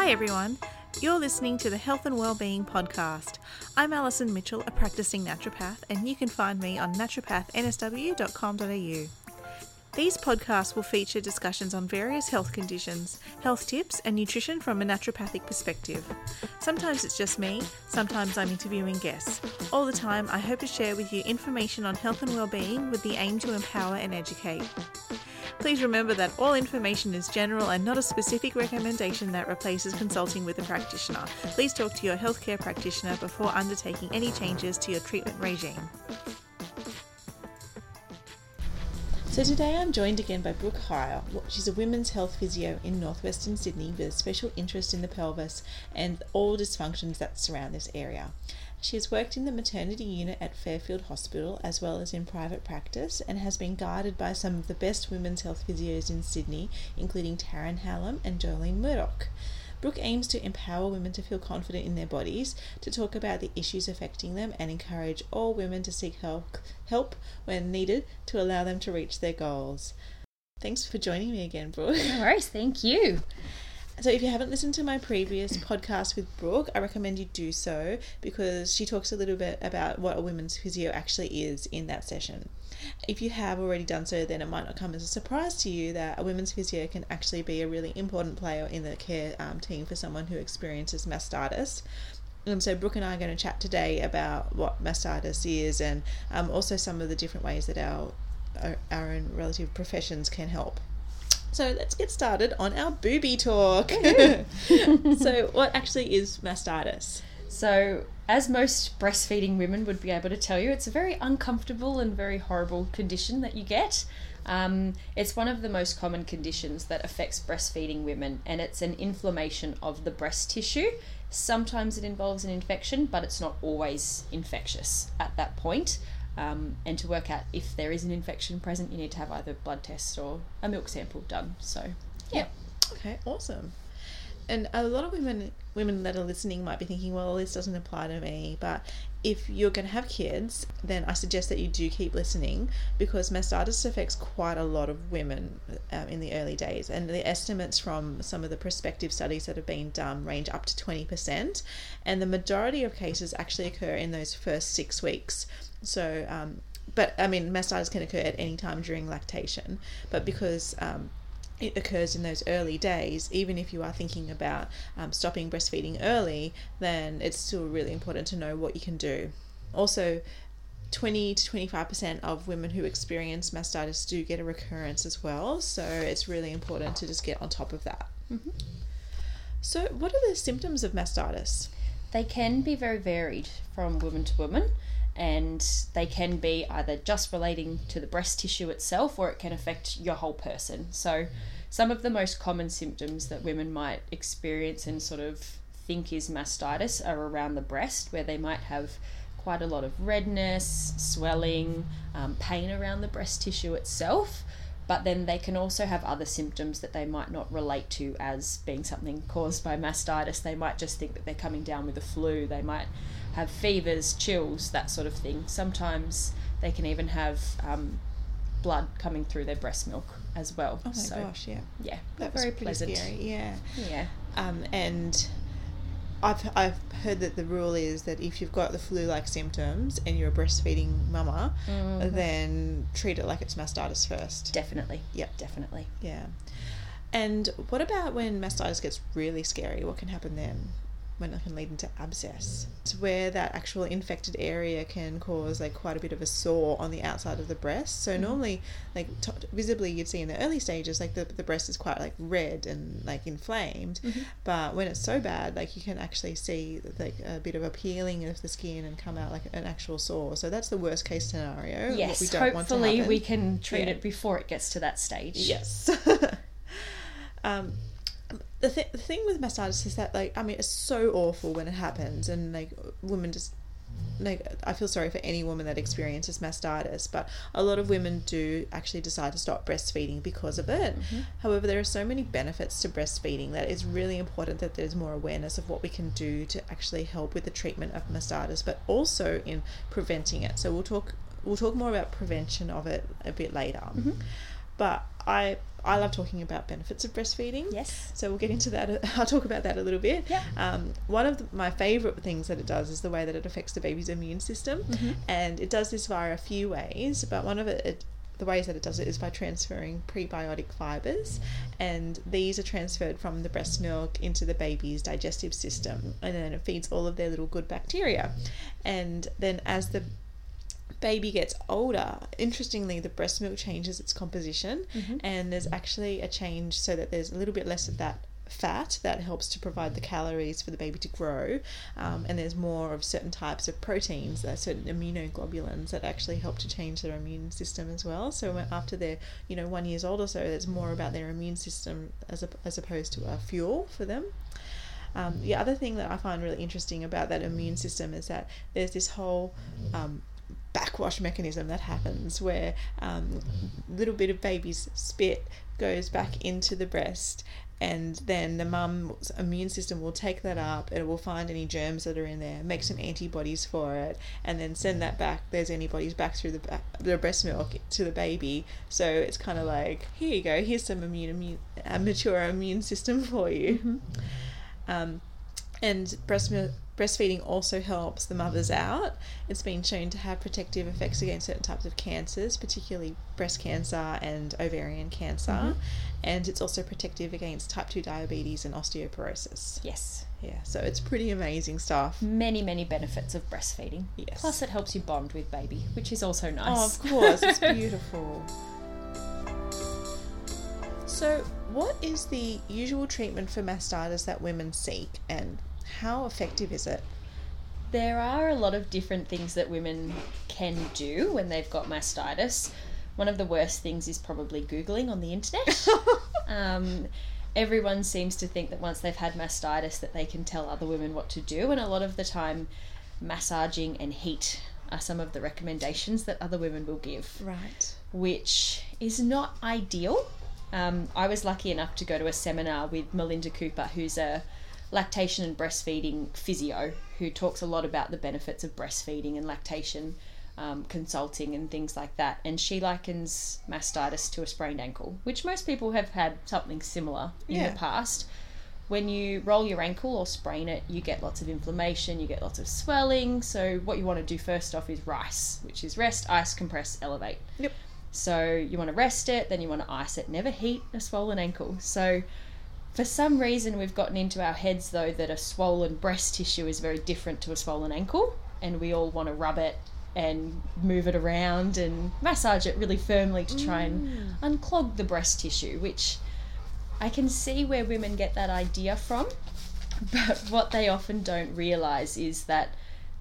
Hi, everyone. You're listening to the Health and Wellbeing Podcast. I'm Alison Mitchell, a practicing naturopath, and you can find me on naturopathnsw.com.au. These podcasts will feature discussions on various health conditions, health tips, and nutrition from a naturopathic perspective. Sometimes it's just me, sometimes I'm interviewing guests. All the time, I hope to share with you information on health and well-being with the aim to empower and educate. Please remember that all information is general and not a specific recommendation that replaces consulting with a practitioner. Please talk to your healthcare practitioner before undertaking any changes to your treatment regime. So today I'm joined again by Brooke Heyer. She's a women's health physio in northwestern Sydney with a special interest in the pelvis and all dysfunctions that surround this area. She has worked in the maternity unit at Fairfield Hospital as well as in private practice and has been guided by some of the best women's health physios in Sydney, including Taryn Hallam and Jolene Murdoch. Brooke aims to empower women to feel confident in their bodies, to talk about the issues affecting them, and encourage all women to seek help, help when needed to allow them to reach their goals. Thanks for joining me again, Brooke. No worries, thank you. So, if you haven't listened to my previous podcast with Brooke, I recommend you do so because she talks a little bit about what a women's physio actually is in that session. If you have already done so, then it might not come as a surprise to you that a women's physio can actually be a really important player in the care um, team for someone who experiences mastitis. And so, Brooke and I are going to chat today about what mastitis is and um, also some of the different ways that our, our, our own relative professions can help. So let's get started on our booby talk. so, what actually is mastitis? So, as most breastfeeding women would be able to tell you, it's a very uncomfortable and very horrible condition that you get. Um, it's one of the most common conditions that affects breastfeeding women, and it's an inflammation of the breast tissue. Sometimes it involves an infection, but it's not always infectious at that point. Um, and to work out if there is an infection present, you need to have either blood tests or a milk sample done. So, yeah. Okay, awesome. And a lot of women women that are listening might be thinking, well, this doesn't apply to me. But if you're going to have kids, then I suggest that you do keep listening because mastitis affects quite a lot of women um, in the early days. And the estimates from some of the prospective studies that have been done range up to 20%. And the majority of cases actually occur in those first six weeks. So, um, but I mean, mastitis can occur at any time during lactation, but because um, it occurs in those early days, even if you are thinking about um, stopping breastfeeding early, then it's still really important to know what you can do. Also, 20 to 25% of women who experience mastitis do get a recurrence as well, so it's really important to just get on top of that. Mm-hmm. So, what are the symptoms of mastitis? They can be very varied from woman to woman and they can be either just relating to the breast tissue itself or it can affect your whole person. So, some of the most common symptoms that women might experience and sort of think is mastitis are around the breast, where they might have quite a lot of redness, swelling, um, pain around the breast tissue itself. But then they can also have other symptoms that they might not relate to as being something caused by mastitis. They might just think that they're coming down with a flu. They might have fevers, chills, that sort of thing. Sometimes they can even have um, blood coming through their breast milk as well. Oh my so, gosh, yeah. Yeah, that very pleasant. Scary, yeah. Yeah. Um, and I've, I've heard that the rule is that if you've got the flu like symptoms and you're a breastfeeding mama, mm-hmm. then treat it like it's mastitis first. Definitely. Yep. Definitely. Yeah. And what about when mastitis gets really scary? What can happen then? When it can lead into abscess. It's where that actual infected area can cause like quite a bit of a sore on the outside of the breast. So mm-hmm. normally, like t- visibly, you'd see in the early stages, like the, the breast is quite like red and like inflamed. Mm-hmm. But when it's so bad, like you can actually see like a bit of a peeling of the skin and come out like an actual sore. So that's the worst case scenario. Yes, we hopefully we can treat yeah. it before it gets to that stage. Yes. um, the, th- the thing with mastitis is that like I mean it's so awful when it happens and like women just like I feel sorry for any woman that experiences mastitis, but a lot of women do actually decide to stop breastfeeding because of it. Mm-hmm. However, there are so many benefits to breastfeeding that it's really important that there's more awareness of what we can do to actually help with the treatment of mastitis, but also in preventing it. So we'll talk we'll talk more about prevention of it a bit later. Mm-hmm. but I I love talking about benefits of breastfeeding. Yes. So we'll get into that. I'll talk about that a little bit. Yeah. Um, one of the, my favourite things that it does is the way that it affects the baby's immune system, Mhm. and it does this via a few ways. But one of it, it the ways that it does it is by transferring prebiotic fibers, and these are transferred from the breast milk into the baby's digestive system, and then it feeds all of their little good bacteria, and then as the baby gets older, interestingly, the breast milk changes its composition, Mhm. and there's actually a change so that there's a little bit less of that fat that helps to provide the calories for the baby to grow, um, and there's more of certain types of proteins, uh, certain immunoglobulins that actually help to change their immune system as well. So after they're you know one years old or so, there's more about their immune system as a, as opposed to a fuel for them. Um, the other thing that I find really interesting about that immune system is that there's this whole um, backwash mechanism that happens where um, little bit of baby's spit goes back into the breast and then the mum's immune system will take that up. And it will find any germs that are in there make some antibodies for it and then send that back. There's antibodies back through the, ba- the breast milk to the baby. So it's kind of like here you go. Here's some immune, immune a mature immune system for you. Um, and breast milk, breastfeeding also helps the mothers out. It's been shown to have protective effects against certain types of cancers, particularly breast cancer and ovarian cancer. Mhm. And it's also protective against type 2 diabetes and osteoporosis. Yes. Yeah, so it's pretty amazing stuff. Many, many benefits of breastfeeding. Yes. Plus, it helps you bond with baby, which is also nice. Oh, of course, it's beautiful. So, what is the usual treatment for mastitis that women seek, and how effective is it? There are a lot of different things that women can do when they've got mastitis. One of the worst things is probably Googling on the internet. um, everyone seems to think that once they've had mastitis that they can tell other women what to do and a lot of the time massaging and heat are some of the recommendations that other women will give Right. which is not ideal. Um, I was lucky enough to go to a seminar with Melinda Cooper, who's a lactation and breastfeeding physio, who talks a lot about the benefits of breastfeeding and lactation um, consulting and things like that. And she likens mastitis to a sprained ankle, which most people have had something similar in Yeah. the past. When you roll your ankle or sprain it, you get lots of inflammation, you get lots of swelling. So, what you want to do first off is RICE, which is rest, ice, compress, elevate. Yep. So you want to rest it, then you want to ice it. Never heat a swollen ankle. So for some reason, we've gotten into our heads though that a swollen breast tissue is very different to a swollen ankle, and we all want to rub it and move it around and massage it really firmly to try and mm. unclog the breast tissue, which I can see where women get that idea from. But what they often don't realize is that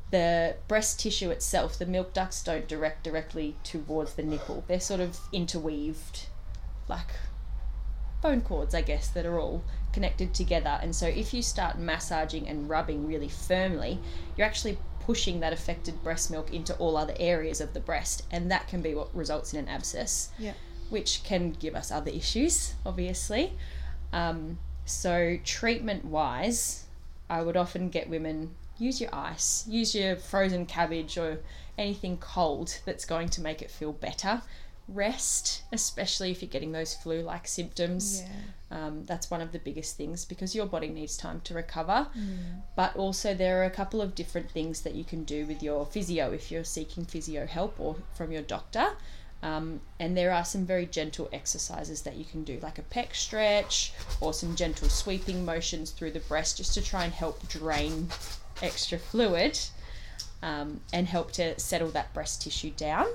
the breast tissue itself, the milk ducts don't direct directly towards the nipple. They're sort of interweaved, like bone cords, I guess, that are all connected together. And so if you start massaging and rubbing really firmly, you're actually pushing that affected breast milk into all other areas of the breast, and that can be what results in an abscess Yeah. which can give us other issues, obviously. Um, so, treatment wise, I would often get women use your ice, use your frozen cabbage or anything cold that's going to make it feel better. Rest, especially if you're getting those flu like symptoms. Yeah. Um, that's one of the biggest things because your body needs time to recover. But also, there are a couple of different things that you can do with your physio if you're seeking physio help or from your doctor. Um, and there are some very gentle exercises that you can do, like a pec stretch or some gentle sweeping motions through the breast just to try and help drain extra fluid um, and help to settle that breast tissue down.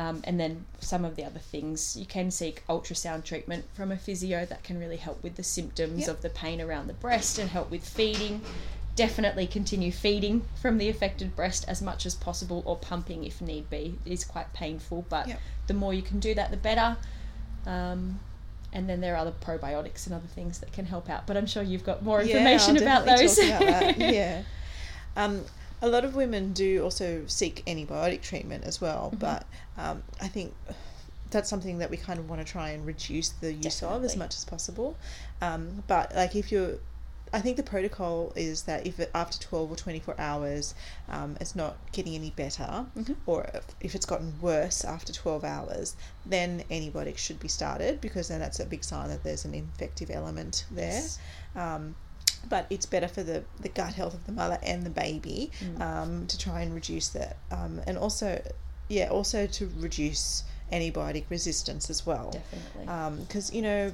Um, and then some of the other things, you can seek ultrasound treatment from a physio that can really help with the symptoms Yep. of the pain around the breast and help with feeding. Definitely continue feeding from the affected breast as much as possible or pumping if need be. It is quite painful, but Yep. the more you can do that, the better. Um, and then there are other probiotics and other things that can help out. But I'm sure you've got more Yeah, information I'll about those. about. Yeah. Um, a lot of women do also seek antibiotic treatment as well, Mm-hmm. but um, I think that's something that we kind of want to try and reduce the use of as much as possible. Um, but like if you're I think the protocol is that if it, after 12 or 24 hours um, it's not getting any better, Mhm. or if, if it's gotten worse after 12 hours, then antibiotics should be started because then that's a big sign that there's an infective element there. Yes. Um, but it's better for the, the gut health of the mother and the baby Mm. um, to try and reduce that. Um, and also, yeah, also to reduce antibiotic resistance as well Definitely. because you know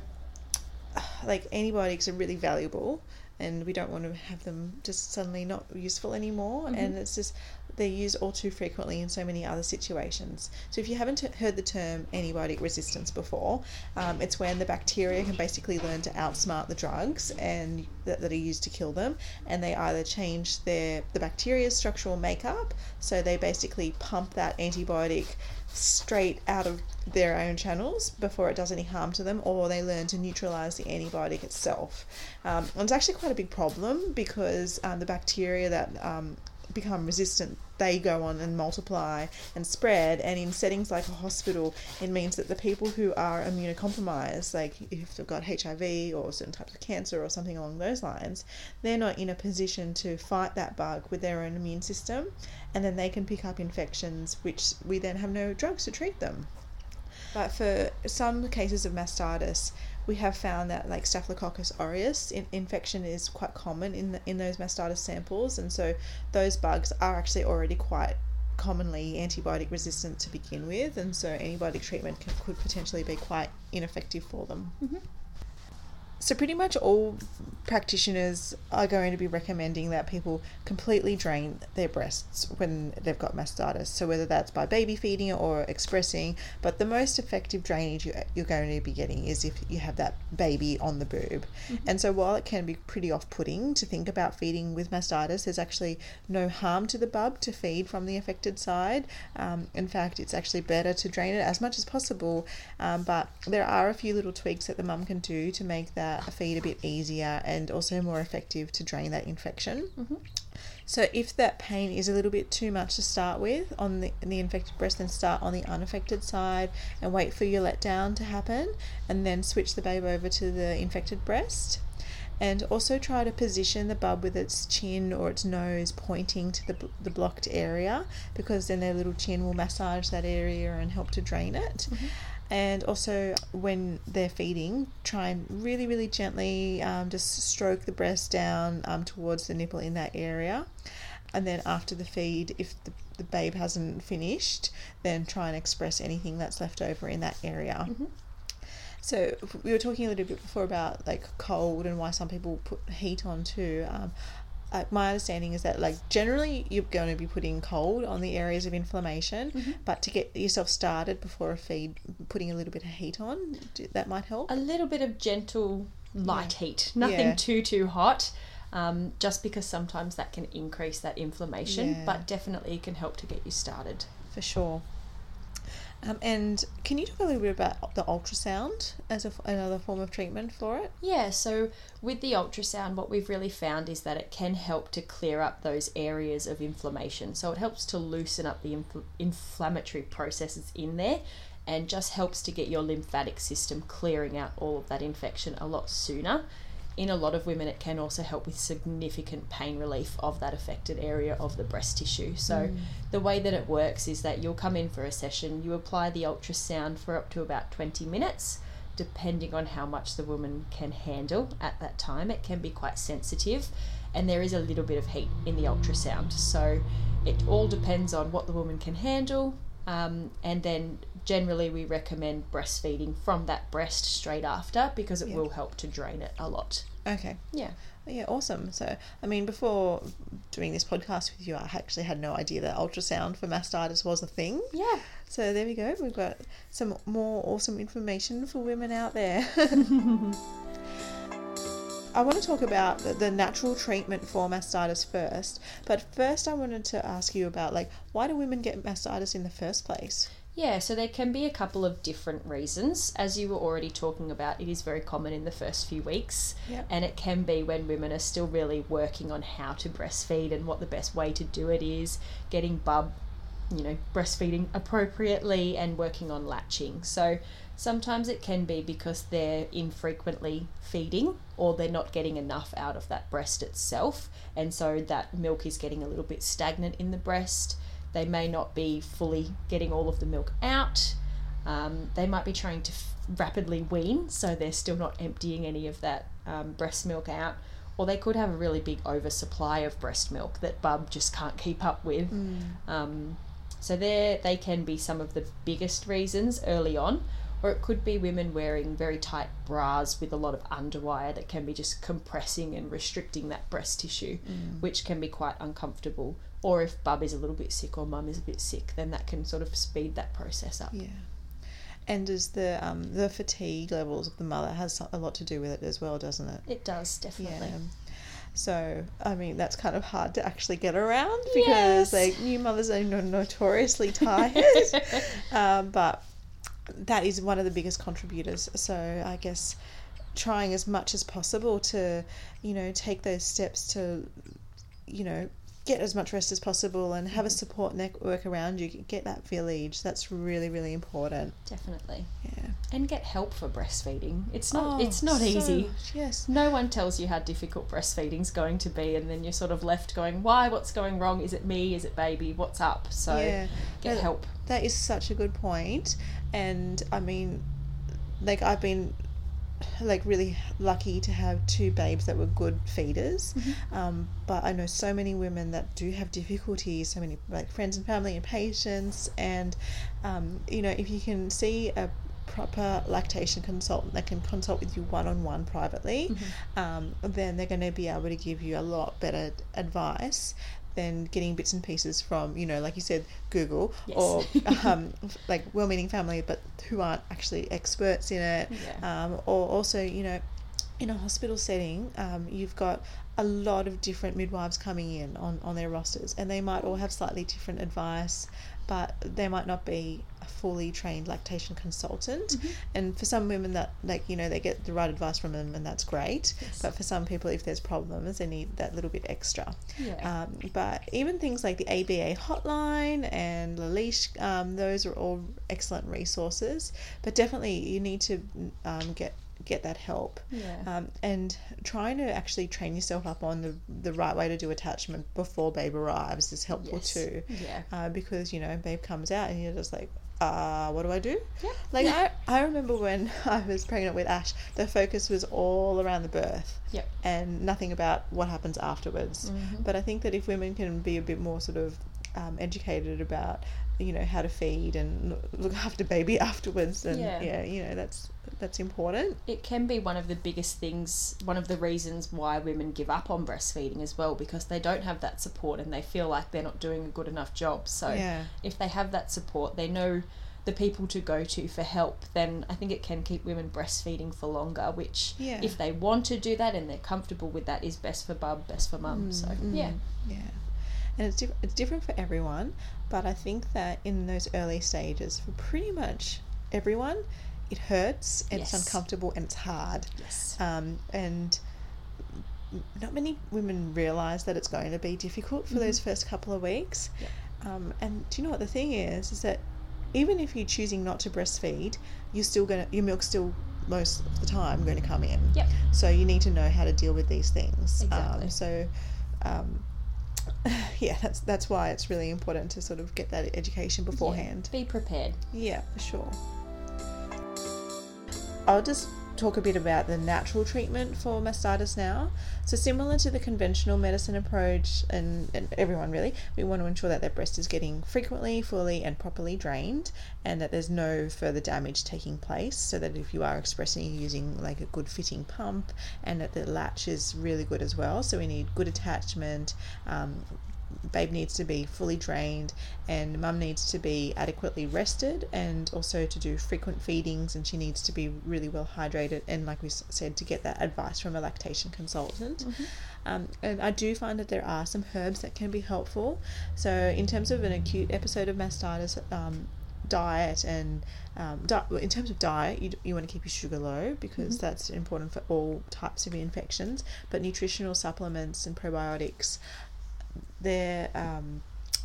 like antibiotics are really valuable and we don't want to have them just suddenly not useful anymore Mhm. and it's just they're used all too frequently in so many other situations so if you haven't heard the term antibiotic resistance before um, it's when the bacteria can basically learn to outsmart the drugs and that, that are used to kill them and they either change their the bacteria's structural makeup so they basically pump that antibiotic straight out of their own channels before it does any harm to them, or they learn to neutralize the antibiotic itself. Um, and it's actually quite a big problem because um, the bacteria that um, become resistant they go on and multiply and spread and in settings like a hospital it means that the people who are immunocompromised like if they've got hiv or certain types of cancer or something along those lines they're not in a position to fight that bug with their own immune system and then they can pick up infections which we then have no drugs to treat them. But for some cases of mastitis, we have found that like Staphylococcus aureus in- infection is quite common in the, in those mastitis samples, and so those bugs are actually already quite commonly antibiotic resistant to begin with, and so antibiotic treatment can, could potentially be quite ineffective for them. Mhm. So pretty much all practitioners are going to be recommending that people completely drain their breasts when they've got mastitis. So whether that's by baby feeding or expressing, but the most effective drainage you- you're going to be getting is if you have that baby on the boob. And so while it can be pretty off-putting to think about feeding with mastitis, there's actually no harm to the bub to feed from the affected side. Um, in fact, it's actually better to drain it as much as possible. Um, but there are a few little tweaks that the mum can do to make that feed a bit easier and also more effective to drain that infection. Mhm. So if that pain is a little bit too much to start with on the, the infected breast, then start on the unaffected side and wait for your letdown to happen and then switch the babe over to the infected breast. And also try to position the bub with its chin or its nose pointing to the, the blocked area because then their little chin will massage that area and help to drain it. And also, when they're feeding, try and really, really gently um, just stroke the breast down um, towards the nipple in that area. And then, after the feed, if the, the babe hasn't finished, then try and express anything that's left over in that area. Mhm. So, we were talking a little bit before about like cold and why some people put heat on too. Um, uh, my understanding is that like generally you're going to be putting cold on the areas of inflammation Mhm. but to get yourself started before a feed putting a little bit of heat on that might help A little bit of gentle light heat, nothing Yeah. too too hot. Um, just because sometimes that can increase that inflammation, Yeah. but definitely can help to get you started. for sure um, and can you talk a little bit about the ultrasound as a another form of treatment for it Yeah, so with the ultrasound, what we've really found is that it can help to clear up those areas of inflammation. So it helps to loosen up the infl- inflammatory processes in there and just helps to get your lymphatic system clearing out all of that infection a lot sooner. In a lot of women, it can also help with significant pain relief of that affected area of the breast tissue. So, mm. the way that it works is that you'll come in for a session, you apply the ultrasound for up to about 20 minutes depending on how much the woman can handle at that time. It can be quite sensitive, and there is a little bit of heat in the ultrasound. So it all depends on what the woman can handle. Um, and then generally, we recommend breastfeeding from that breast straight after because it Yeah. will help to drain it a lot. okay Yeah. yeah awesome so i mean before doing this podcast with you i actually had no idea that ultrasound for mastitis was a thing Yeah. So there we go. We've got some more awesome information for women out there. I want to talk about the, the natural treatment for mastitis first, but first I wanted to ask you about like why do women get mastitis in the first place? Yeah, so there can be a couple of different reasons. As you were already talking about, it is very common in the first few weeks. Yeah. And it can be when women are still really working on how to breastfeed and what the best way to do it is, getting bub you know, breastfeeding appropriately and working on latching. So sometimes it can be because they're infrequently feeding or they're not getting enough out of that breast itself, and so that milk is getting a little bit stagnant in the breast. They may not be fully getting all of the milk out. Um, they might be trying to f- rapidly wean, so they're still not emptying any of that um, breast milk out. Or they could have a really big oversupply of breast milk that bub just can't keep up with. Um, so there, they can be some of the biggest reasons early on, or it could be women wearing very tight bras with a lot of underwire that can be just compressing and restricting that breast tissue, which can be quite uncomfortable. Or if bub is a little bit sick or mum is a bit sick, then that can sort of speed that process up. Yeah. And does the um, the fatigue levels of the mother has a lot to do with it as well, doesn't it? It does definitely. Yeah. So I mean that's kind of hard to actually get around because Yes. like new mothers are no- notoriously tired, um, but that is one of the biggest contributors. So I guess trying as much as possible to you know take those steps to you know get as much rest as possible and have a mm-hmm. support network around you get that village that's really really important Definitely. yeah And get help for breastfeeding. It's not Oh, it's not so- easy. yes No one tells you how difficult breastfeeding's going to be and then you're sort of left going, Why? What's going wrong? Is it me? Is it baby? What's up? So yeah get No, help. That is such a good point, and I mean, like I've been like really lucky to have two babes that were good feeders, um, but I know so many women that do have difficulties. So many like friends and family and patients, and um, you know if you can see a proper lactation consultant that can consult with you one on one privately, um, then they're going to be able to give you a lot better advice than getting bits and pieces from, you know, like you said, Google Yes. or um, like well meaning family, but who aren't actually experts in it. Yeah. Um, or also, you know, in a hospital setting, um, you've got a lot of different midwives coming in on, on their rosters, and they might all have slightly different advice, but they might not be a fully trained lactation consultant. Mm-hmm. And for some women, that like you know they get the right advice from them, and that's great. Yes. But for some people, if there's problems, they need that little bit extra. Yeah. Um, but even things like the ABA hotline and La Leche, um, those are all excellent resources. But definitely, you need to um, get get that help. Yeah. Um, and trying to actually train yourself up on the, the right way to do attachment before babe arrives is helpful Yes. too. Yeah. Uh, because you know, babe comes out and you're just like, uh, what do I do? Yeah. Like I, I remember when I was pregnant with Ash, the focus was all around the birth Yep. and nothing about what happens afterwards. Mhm. But I think that if women can be a bit more sort of um, educated about, you know, how to feed and look after baby afterwards, and Yeah. yeah, you know, that's that's important. It can be one of the biggest things, one of the reasons why women give up on breastfeeding as well, because they don't have that support and they feel like they're not doing a good enough job. So Yeah. if they have that support, they know the people to go to for help, then I think it can keep women breastfeeding for longer, which Yeah. if they want to do that and they're comfortable with that is best for bub, best for mum. Mm. so mm. yeah. Yeah. And it's, diff- it's different for everyone, but I think that in those early stages, for pretty much everyone, it hurts and Yes. it's uncomfortable and it's hard. Yes. Um, and not many women realize that it's going to be difficult for those first couple of weeks. Yep. Um, and do you know what the thing is? Is that even if you're choosing not to breastfeed, you're still gonna your milk's still most of the time going to come in. Yep. So you need to know how to deal with these things. Exactly. Um, so, um, yeah, that's that's why it's really important to sort of get that education Yeah. beforehand. Be prepared. Yeah, for sure. I'll just talk a bit about the natural treatment for mastitis now. So, similar to the conventional medicine approach, and, and everyone really, we want to ensure that their breast is getting frequently, fully, and properly drained, and that there's no further damage taking place. So that if you are expressing, using like a good fitting pump, and that the latch is really good as well. So, we need good attachment. Um, babe needs to be fully drained and mum needs to be adequately rested and also to do frequent feedings and she needs to be really well hydrated and like we said to get that advice from a lactation consultant. Um, and i do find that there are some herbs that can be helpful. So in terms of an acute episode of mastitis um, diet and um, di- in terms of diet you, d- you want to keep your sugar low because that's important for all types of infections but nutritional supplements and probiotics they're um,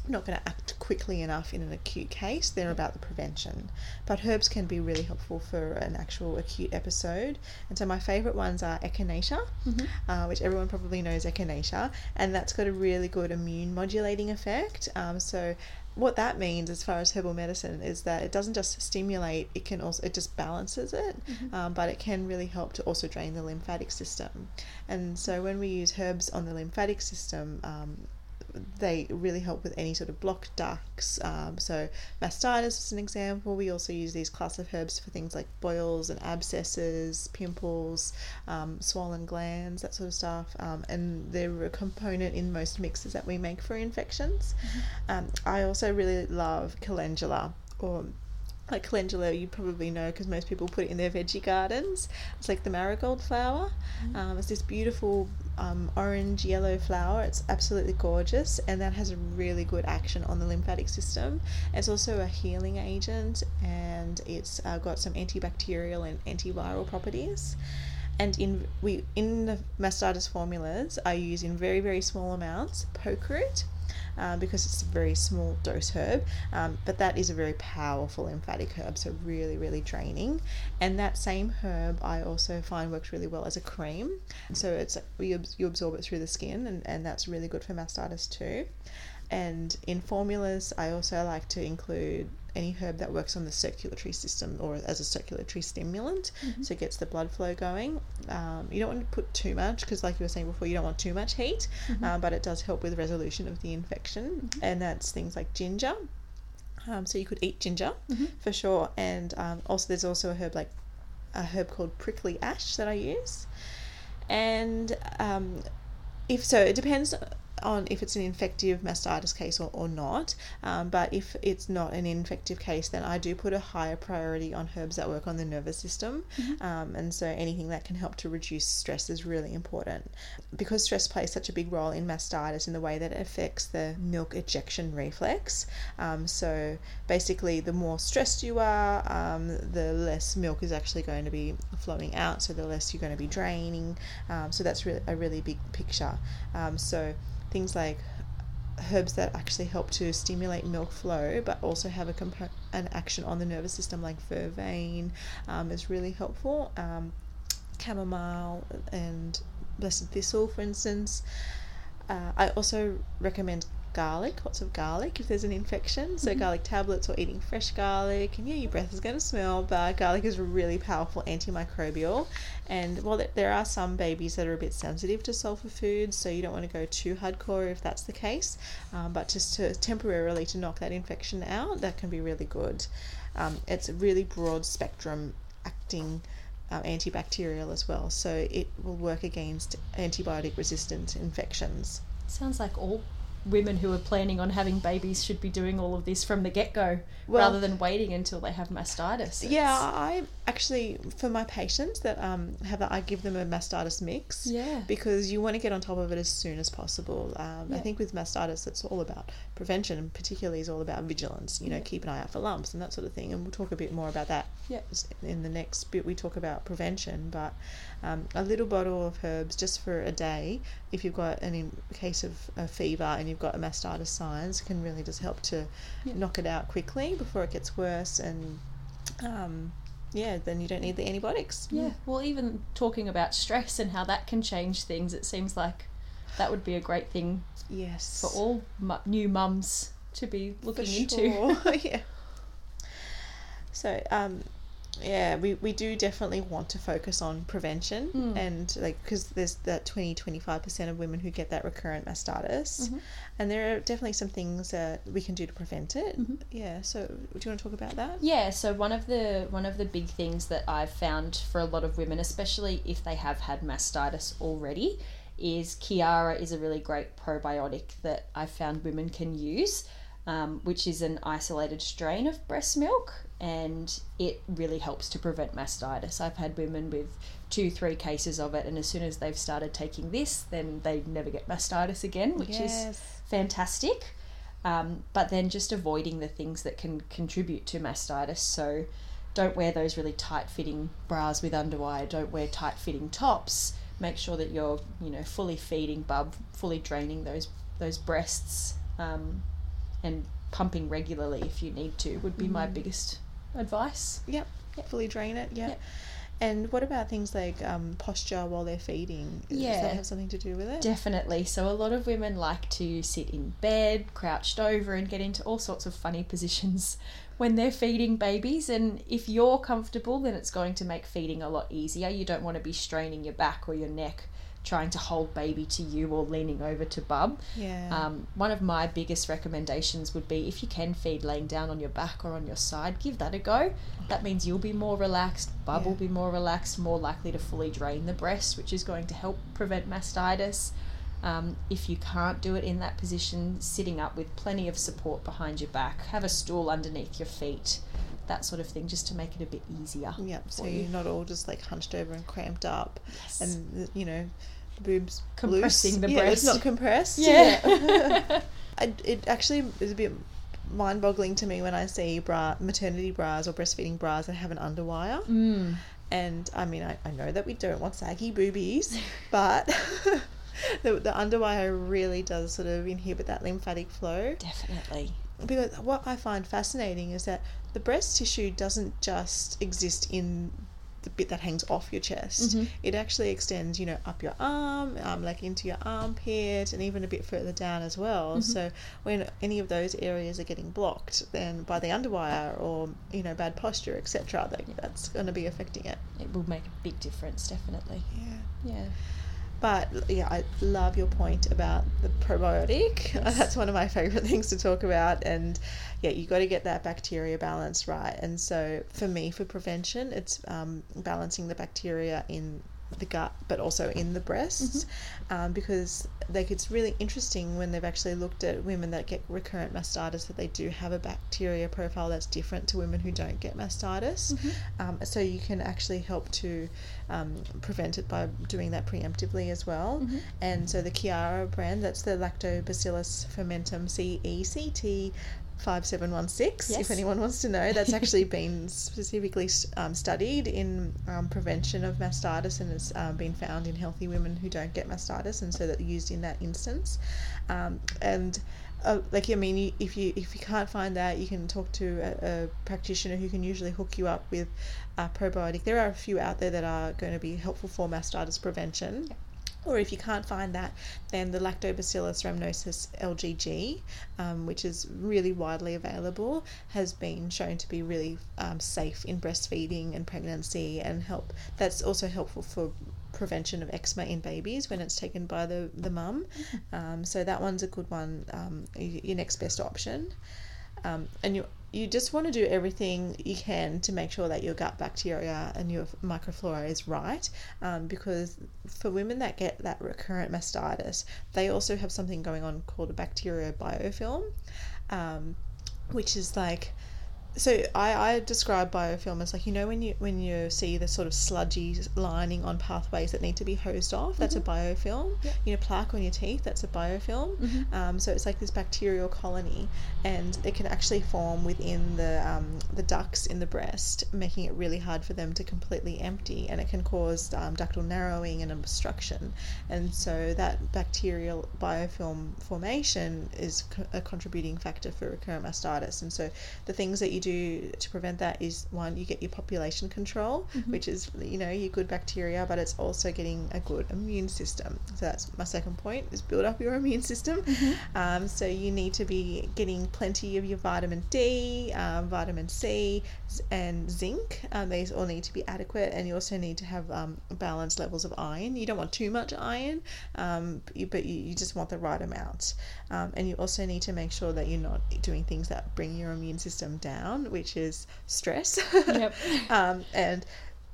not going to act quickly enough in an acute case. They're about the prevention. But herbs can be really helpful for an actual acute episode. And so my favourite ones are echinacea, Mm-hmm. uh, which everyone probably knows echinacea, and that's got a really good immune modulating effect. Um, so what that means as far as herbal medicine is that it doesn't just stimulate it can also it just balances it um, but it can really help to also drain the lymphatic system and so when we use herbs on the lymphatic system um, they really help with any sort of blocked ducts. Um, so mastitis is an example. We also use these class of herbs for things like boils and abscesses, pimples, um, swollen glands, that sort of stuff. Um, and they're a component in most mixes that we make for infections. Um, I also really love calendula or like calendula you probably know because most people put it in their veggie gardens it's like the marigold flower um, it's this beautiful um, orange yellow flower. It's absolutely gorgeous and that has a really good action on the lymphatic system. It's also a healing agent and it's uh, got some antibacterial and antiviral properties. And in we in the mastitis formulas I use in very very small amounts poke root um, because it's a very small dose herb, um, but that is a very powerful lymphatic herb, so really, really draining. And that same herb I also find works really well as a cream, so it's you, you absorb it through the skin, and, and that's really good for mastitis too. And in formulas, I also like to include any herb that works on the circulatory system or as a circulatory stimulant, so it gets the blood flow going. Um, you don't want to put too much because, like you were saying before, you don't want too much heat, um, but it does help with resolution of the infection, and that's things like ginger. Um, so you could eat ginger for sure, and um, also there's also a herb like a herb called prickly ash that I use, and um, if so, it depends on if it's an infective mastitis case or, or not. Um, but if it's not an infective case, then I do put a higher priority on herbs that work on the nervous system. Um, and so anything that can help to reduce stress is really important. Because stress plays such a big role in mastitis in the way that it affects the milk ejection reflex. Um, so basically, the more stressed you are, um, the less milk is actually going to be flowing out. So the less you're going to be draining. Um, so that's really a really big picture. Um, so things like herbs that actually help to stimulate milk flow but also have a compo- an action on the nervous system like vervain um, is really helpful. Um, chamomile and blessed thistle for instance. Uh, I also recommend garlic, lots of garlic if there's an infection. So, garlic tablets or eating fresh garlic. And yeah, your breath is going to smell, but garlic is a really powerful antimicrobial. And th- there are some babies that are a bit sensitive to sulfur foods, so you don't want to go too hardcore if that's the case. Um, but just to temporarily to knock that infection out, that can be really good. Um, it's a really broad spectrum acting uh, antibacterial as well, so it will work against antibiotic resistant infections. Sounds like all women who are planning on having babies should be doing all of this from the get go Well- rather than waiting until they have mastitis. Yeah, I actually for my patients that um have a, I give them a mastitis mix. Yeah. Because you want to get on top of it as soon as possible. Um, I think with mastitis, it's all about prevention, and particularly is all about vigilance. You know, Yeah. keep an eye out for lumps and that sort of thing. And we'll talk a bit more about that Yeah. in the next bit. We talk about prevention, but um, a little bottle of herbs just for a day, if you've got an in case of a fever and you've got a mastitis signs, can really just help to Yeah. knock it out quickly before it gets worse and. Um, yeah, then you don't need the antibiotics. Yeah. Well, even talking about stress and how that can change things, it seems like that would be a great thing Yes. for all mu- new mums to be looking into. yeah. So, um, yeah, we, we do definitely want to focus on prevention Mm. and like because there's that 20 25% of women who get that recurrent mastitis Mhm. and there are definitely some things that we can do to prevent it Mhm. yeah so do you want to talk about that Yeah, so one of the one of the big things that I've found for a lot of women, especially if they have had mastitis already, is Qiara is a really great probiotic that I've found women can use, um, which is an isolated strain of breast milk, and it really helps to prevent mastitis. I've had women with two, three cases of it, and as soon as they've started taking this, then they never get mastitis again, which is fantastic. Um, but then just avoiding the things that can contribute to mastitis. So don't wear those really tight fitting bras with underwire. Don't wear tight fitting tops. Make sure that you're you know fully feeding bub, fully draining those those breasts. Um, and pumping regularly if you need to would be my Mm. biggest advice. Yep. Fully drain it. Yeah. Yep. And what about things like um, posture while they're feeding? Does Yeah. that have something to do with it? Definitely. So a lot of women like to sit in bed, crouched over, and get into all sorts of funny positions when they're feeding babies. And if you're comfortable, then it's going to make feeding a lot easier. You don't want to be straining your back or your neck trying to hold baby to you or leaning over to bub. Yeah. Um, one of my biggest recommendations would be if you can feed laying down on your back or on your side, give that a go. That means you'll be more relaxed, bub will be more relaxed, more likely to fully drain the breast, which is going to help prevent mastitis. Um, if you can't do it in that position, sitting up with plenty of support behind your back, have a stool underneath your feet, that sort of thing, just to make it a bit easier. Yep. So you're not all just like hunched over and cramped up, Yes. and you know, boobs Compressing loose. the yeah, breast. It's not compressed. Yeah. I, it actually is a bit mind-boggling to me when I see bra maternity bras or breastfeeding bras that have an underwire. mm. And I mean, I, I know that we don't want saggy boobies, but the, the underwire really does sort of inhibit that lymphatic flow. Definitely. Because what I find fascinating is that the breast tissue doesn't just exist in the bit that hangs off your chest. Mhm. It actually extends, you know, up your arm, um, like into your armpit, and even a bit further down as well. Mhm. So when any of those areas are getting blocked, then by the underwire or you know bad posture, etc., that, that's going to be affecting it. It will make a big difference, definitely. Yeah. Yeah. But yeah, I love your point about the probiotic. Yes. That's one of my favorite things to talk about. And yeah, you got to get that bacteria balance right. And so for me, for prevention, it's um, balancing the bacteria in the gut, but also in the breasts, um, because like it's really interesting when they've actually looked at women that get recurrent mastitis that they do have a bacteria profile that's different to women who don't get mastitis. Um, so you can actually help to um, prevent it by doing that preemptively as well. Mhm. And so the Qiara brand, that's the Lactobacillus fermentum CECT. 5716 Yes. if anyone wants to know that's actually been specifically um, studied in um, prevention of mastitis and has um, been found in healthy women who don't get mastitis and so that used in that instance um, and uh, like I mean, you, if you if you can't find that, you can talk to a, a practitioner who can usually hook you up with a probiotic. There are a few out there that are going to be helpful for mastitis prevention. Yeah. Or if you can't find that, then the Lactobacillus rhamnosus LGG, um, which is really widely available, has been shown to be really um, safe in breastfeeding and pregnancy, and help. That's also helpful for prevention of eczema in babies when it's taken by the the mum. Um, so that one's a good one. Um, your next best option, um, and you you just want to do everything you can to make sure that your gut bacteria and your microflora is right, um, because for women that get that recurrent mastitis, they also have something going on called a bacteria biofilm, um, which is like so I, I describe biofilm as like you know when you when you see the sort of sludgy lining on pathways that need to be hosed off that's a biofilm. Yep. you know plaque on your teeth that's a biofilm. Mhm. um, so it's like this bacterial colony and it can actually form within the um, the ducts in the breast making it really hard for them to completely empty and it can cause um, ductal narrowing and obstruction. And so that bacterial biofilm formation is co- a contributing factor for recurrent mastitis. And so the things that you do to prevent that is one you get your population control which is you know your good bacteria but it's also getting a good immune system. So that's my second point is build up your immune system. Um, so you need to be getting plenty of your vitamin d um, vitamin C, and zinc. Um, these all need to be adequate and you also need to have um, balanced levels of iron. You don't want too much iron um, but you, but you, you just want the right amount. Um, and you also need to make sure that you're not doing things that bring your immune system down which is stress. Yep. um, and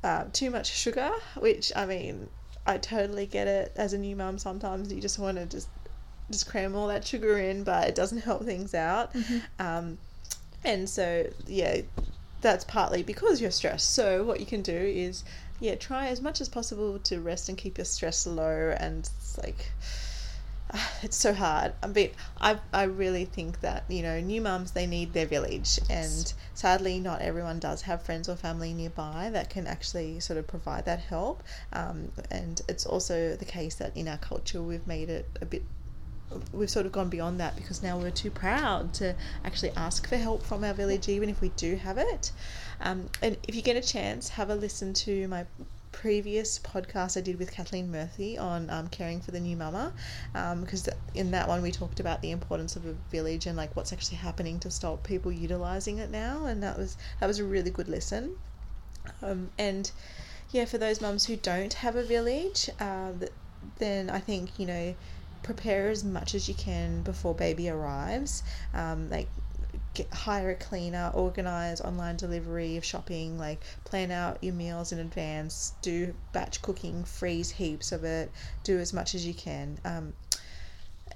uh, too much sugar which i mean i totally get it. As a new mum sometimes you just want to just just cram all that sugar in but it doesn't help things out. Um, and so yeah that's partly because you're stressed. So what you can do is yeah try as much as possible to rest and keep your stress low and it's like it's so hard. I mean, I I really think that you know new mums they need their village, and sadly not everyone does have friends or family nearby that can actually sort of provide that help. Um, and it's also the case that in our culture we've made it a bit we've sort of gone beyond that because now we're too proud to actually ask for help from our village, even if we do have it. Um, and if you get a chance, have a listen to my previous podcast I did with Kathleen Murphy on um, caring for the new mama, because in that one we talked about the importance of a village and like what's actually happening to stop people utilizing it now, and that was that was a really good listen. Um, and yeah, for those mums who don't have a village, uh, then I think you know prepare as much as you can before baby arrives. Um, like get, hire a cleaner, organize online delivery of shopping, like plan out your meals in advance, do batch cooking, freeze heaps of it, do as much as you can. Um,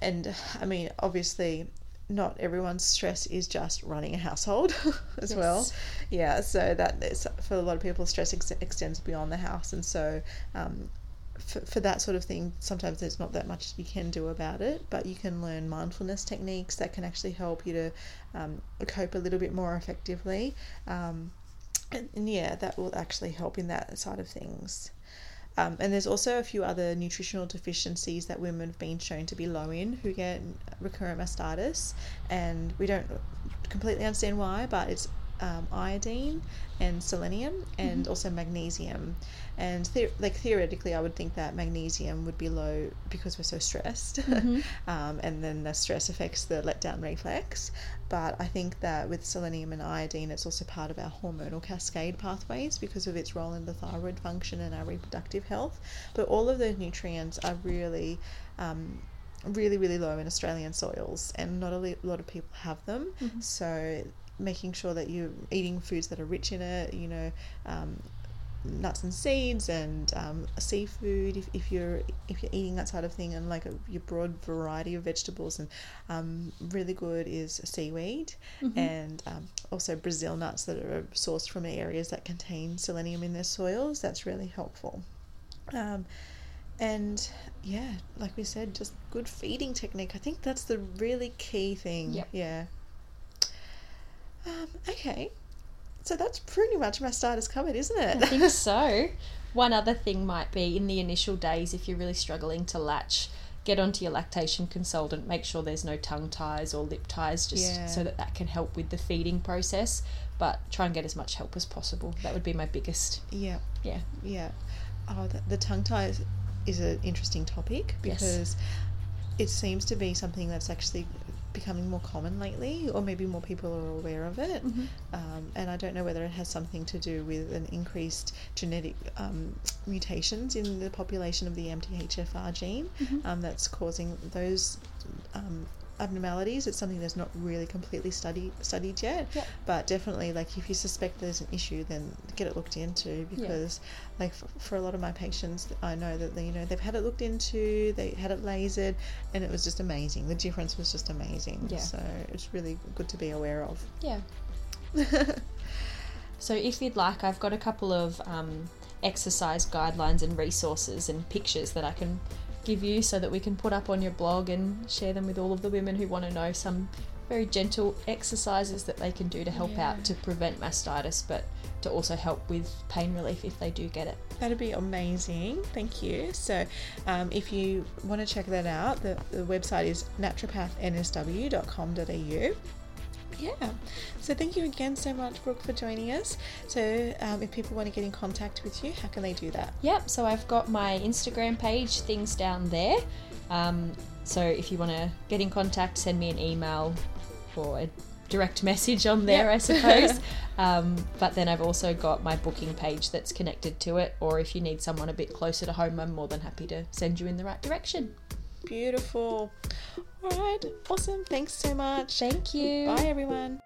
and I mean, obviously, not everyone's stress is just running a household as yes. well. Yeah, so that is, for a lot of people, stress ex- extends beyond the house, and so um, for, for that sort of thing, sometimes there's not that much you can do about it, but you can learn mindfulness techniques that can actually help you to um, cope a little bit more effectively. Um, and, and, yeah, that will actually help in that side of things. Um, and there's also a few other nutritional deficiencies that women have been shown to be low in who get recurrent mastitis, and we don't completely understand why, but it's um, iodine and selenium and mm-hmm. also magnesium. And the- like theoretically, I would think that magnesium would be low because we're so stressed, mm-hmm. um, and then the stress affects the letdown reflex. But I think that with selenium and iodine, it's also part of our hormonal cascade pathways because of its role in the thyroid function and our reproductive health. But all of those nutrients are really um, really really low in Australian soils and not a lot of people have them mm-hmm. so making sure that you're eating foods that are rich in it you know um, nuts and seeds and um, seafood if, if you're if you're eating that sort of thing and like a your broad variety of vegetables and um, really good is seaweed mm-hmm. and um, also Brazil nuts that are sourced from areas that contain selenium in their soils that's really helpful um, and yeah like we said just good feeding technique I think that's the really key thing yep. yeah um, okay so that's pretty much my starters covered, isn't it? I think so. One other thing might be in the initial days, if you're really struggling to latch, get onto your lactation consultant. Make sure there's no tongue ties or lip ties, just yeah. so that that can help with the feeding process. But try and get as much help as possible. That would be my biggest. Yeah. Yeah. Yeah. Oh, the, the tongue ties is an interesting topic because yes. it seems to be something that's actually becoming more common lately, or maybe more people are aware of it. Mm-hmm. Um, and I don't know whether it has something to do with an increased genetic um, mutations in the population of the MTHFR gene mm-hmm. um, that's causing those um, abnormalities. It's something that's not really completely studied studied yet. Yep. But definitely, like if you suspect there's an issue, then get it looked into because, like for, for, a lot of my patients, I know that they, you know they've had it looked into, they had it lasered, and it was just amazing. The difference was just amazing. Yeah. So it's really good to be aware of. Yeah. so if you'd like, I've got a couple of um, exercise guidelines and resources and pictures that I can give you so that we can put up on your blog and share them with all of the women who want to know some very gentle exercises that they can do to help yeah. out to prevent mastitis but to also help with pain relief if they do get it. That'd be amazing. Thank you. So, um, if you want to check that out, the, the website is naturopathnsw.com.au yeah. So thank you again so much, Brooke, for joining us. So um, if people want to get in contact with you, how can they do that? Yep. So I've got my Instagram page, things down there. Um, so if you want to get in contact, send me an email or a direct message on there, yep. I suppose. um, but then I've also got my booking page that's connected to it. Or if you need someone a bit closer to home, I'm more than happy to send you in the right direction. Beautiful. All right. Awesome. Thanks so much. Thank you. Bye, everyone.